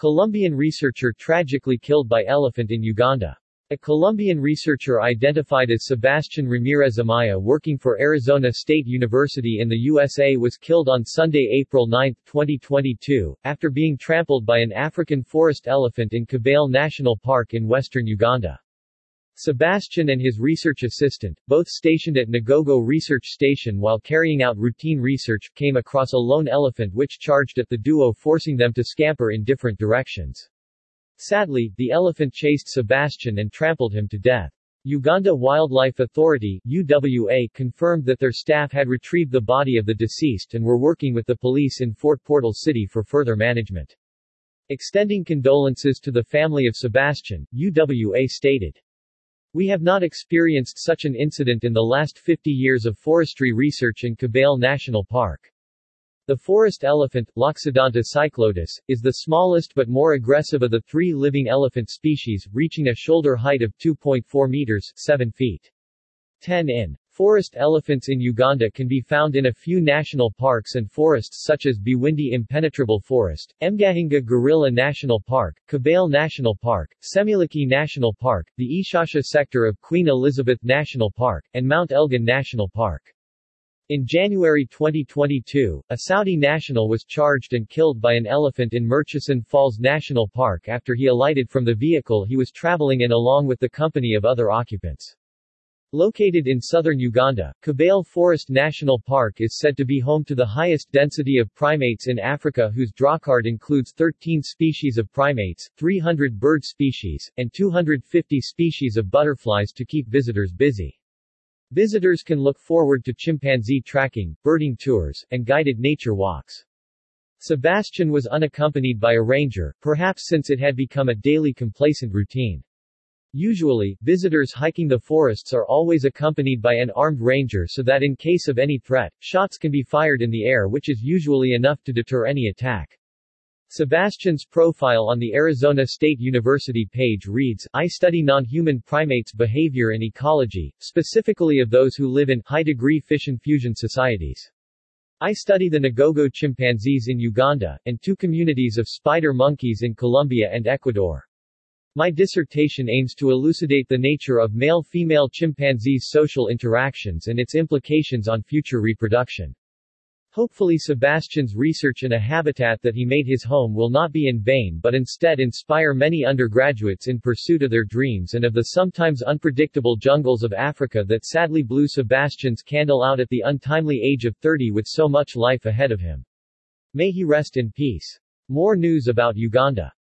Colombian researcher tragically killed by elephant in Uganda. A Colombian researcher identified as Sebastian Ramirez Amaya working for Arizona State University in the USA was killed on Sunday, April 9, 2022, after being trampled by an African forest elephant in Kibale National Park in western Uganda. Sebastian and his research assistant, both stationed at Ngogo Research Station while carrying out routine research, came across a lone elephant which charged at the duo forcing them to scamper in different directions. Sadly, the elephant chased Sebastian and trampled him to death. Uganda Wildlife Authority UWA confirmed that their staff had retrieved the body of the deceased and were working with the police in Fort Portal City for further management. Extending condolences to the family of Sebastian, UWA stated. We have not experienced such an incident in the last 50 years of forestry research in Kibale National Park. The forest elephant, Loxodonta cyclotis, is the smallest but more aggressive of the three living elephant species, reaching a shoulder height of 2.4 meters 7 feet. 10 in. Forest elephants in Uganda can be found in a few national parks and forests such as Bwindi Impenetrable Forest, Mgahinga Gorilla National Park, Kibale National Park, Semuliki National Park, the Ishasha sector of Queen Elizabeth National Park, and Mount Elgon National Park. In January 2022, a Saudi national was charged and killed by an elephant in Murchison Falls National Park after he alighted from the vehicle he was traveling in along with the company of other occupants. Located in southern Uganda, Kibale Forest National Park is said to be home to the highest density of primates in Africa whose drawcard includes 13 species of primates, 300 bird species, and 250 species of butterflies to keep visitors busy. Visitors can look forward to chimpanzee tracking, birding tours, and guided nature walks. Sebastian was unaccompanied by a ranger, perhaps since it had become a daily complacent routine. Usually, visitors hiking the forests are always accompanied by an armed ranger so that in case of any threat, shots can be fired in the air which is usually enough to deter any attack. Sebastian's profile on the Arizona State University page reads, I study non-human primates behavior and ecology, specifically of those who live in high-degree fission fusion societies. I study the Ngogo chimpanzees in Uganda, and two communities of spider monkeys in Colombia and Ecuador. My dissertation aims to elucidate the nature of male-female chimpanzees' social interactions and its implications on future reproduction. Hopefully Sebastian's research in a habitat that he made his home will not be in vain but instead inspire many undergraduates in pursuit of their dreams and of the sometimes unpredictable jungles of Africa that sadly blew Sebastian's candle out at the untimely age of 30 with so much life ahead of him. May he rest in peace. More news about Uganda